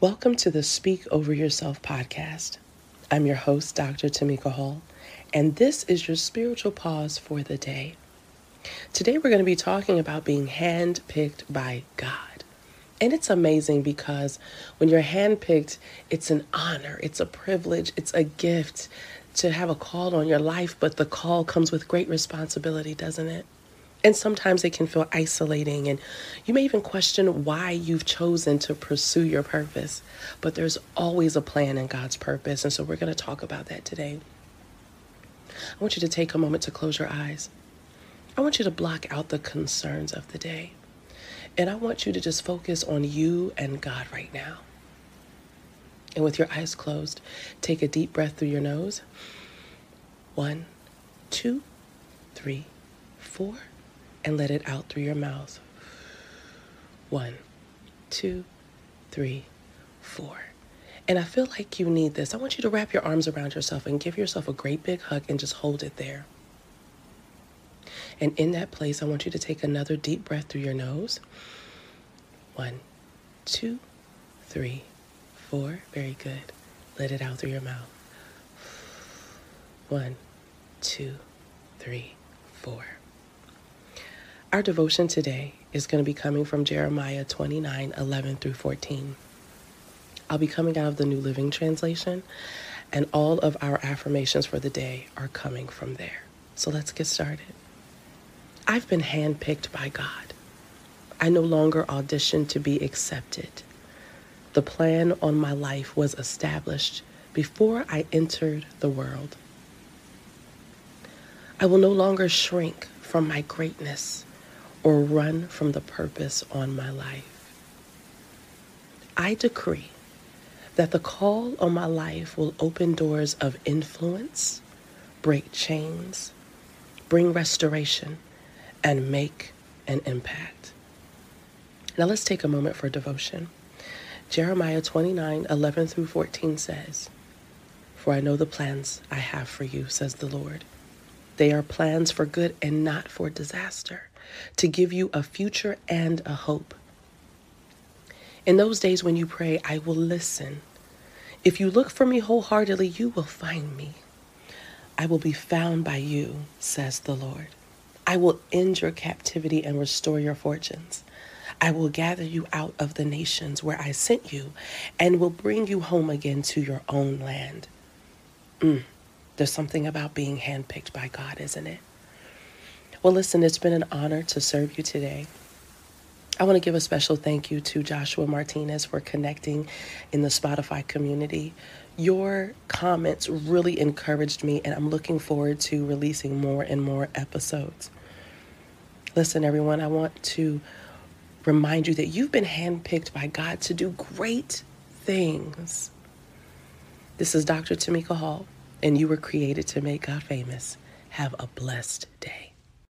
Welcome to the Speak Over Yourself podcast. I'm your host, Dr. Tamika Hall, and this is your spiritual pause for the day. Today, we're going to be talking about being handpicked by God. And it's amazing because when you're handpicked, it's an honor, it's a privilege, it's a gift to have a call on your life, but the call comes with great responsibility, doesn't it? And sometimes it can feel isolating, and you may even question why you've chosen to pursue your purpose. But there's always a plan in God's purpose, and so we're going to talk about that today. I want you to take a moment to close your eyes. I want you to block out the concerns of the day, and I want you to just focus on you and God right now. And with your eyes closed, take a deep breath through your nose. One, two, three, four and let it out through your mouth. One, two, three, four. And I feel like you need this. I want you to wrap your arms around yourself and give yourself a great big hug and just hold it there. And in that place, I want you to take another deep breath through your nose. One, two, three, four. Very good. Let it out through your mouth. One, two, three, four. Our devotion today is going to be coming from Jeremiah 29 11 through 14. I'll be coming out of the New Living Translation, and all of our affirmations for the day are coming from there. So let's get started. I've been handpicked by God. I no longer audition to be accepted. The plan on my life was established before I entered the world. I will no longer shrink from my greatness or run from the purpose on my life. I decree that the call on my life will open doors of influence, break chains, bring restoration, and make an impact. Now let's take a moment for devotion. Jeremiah 29 11 through 14 says, For I know the plans I have for you, says the Lord. They are plans for good and not for disaster to give you a future and a hope. In those days when you pray, I will listen. If you look for me wholeheartedly, you will find me. I will be found by you, says the Lord. I will end your captivity and restore your fortunes. I will gather you out of the nations where I sent you and will bring you home again to your own land. Mm, there's something about being handpicked by God, isn't it? Well, listen, it's been an honor to serve you today. I want to give a special thank you to Joshua Martinez for connecting in the Spotify community. Your comments really encouraged me, and I'm looking forward to releasing more and more episodes. Listen, everyone, I want to remind you that you've been handpicked by God to do great things. This is Dr. Tamika Hall, and you were created to make God famous. Have a blessed day.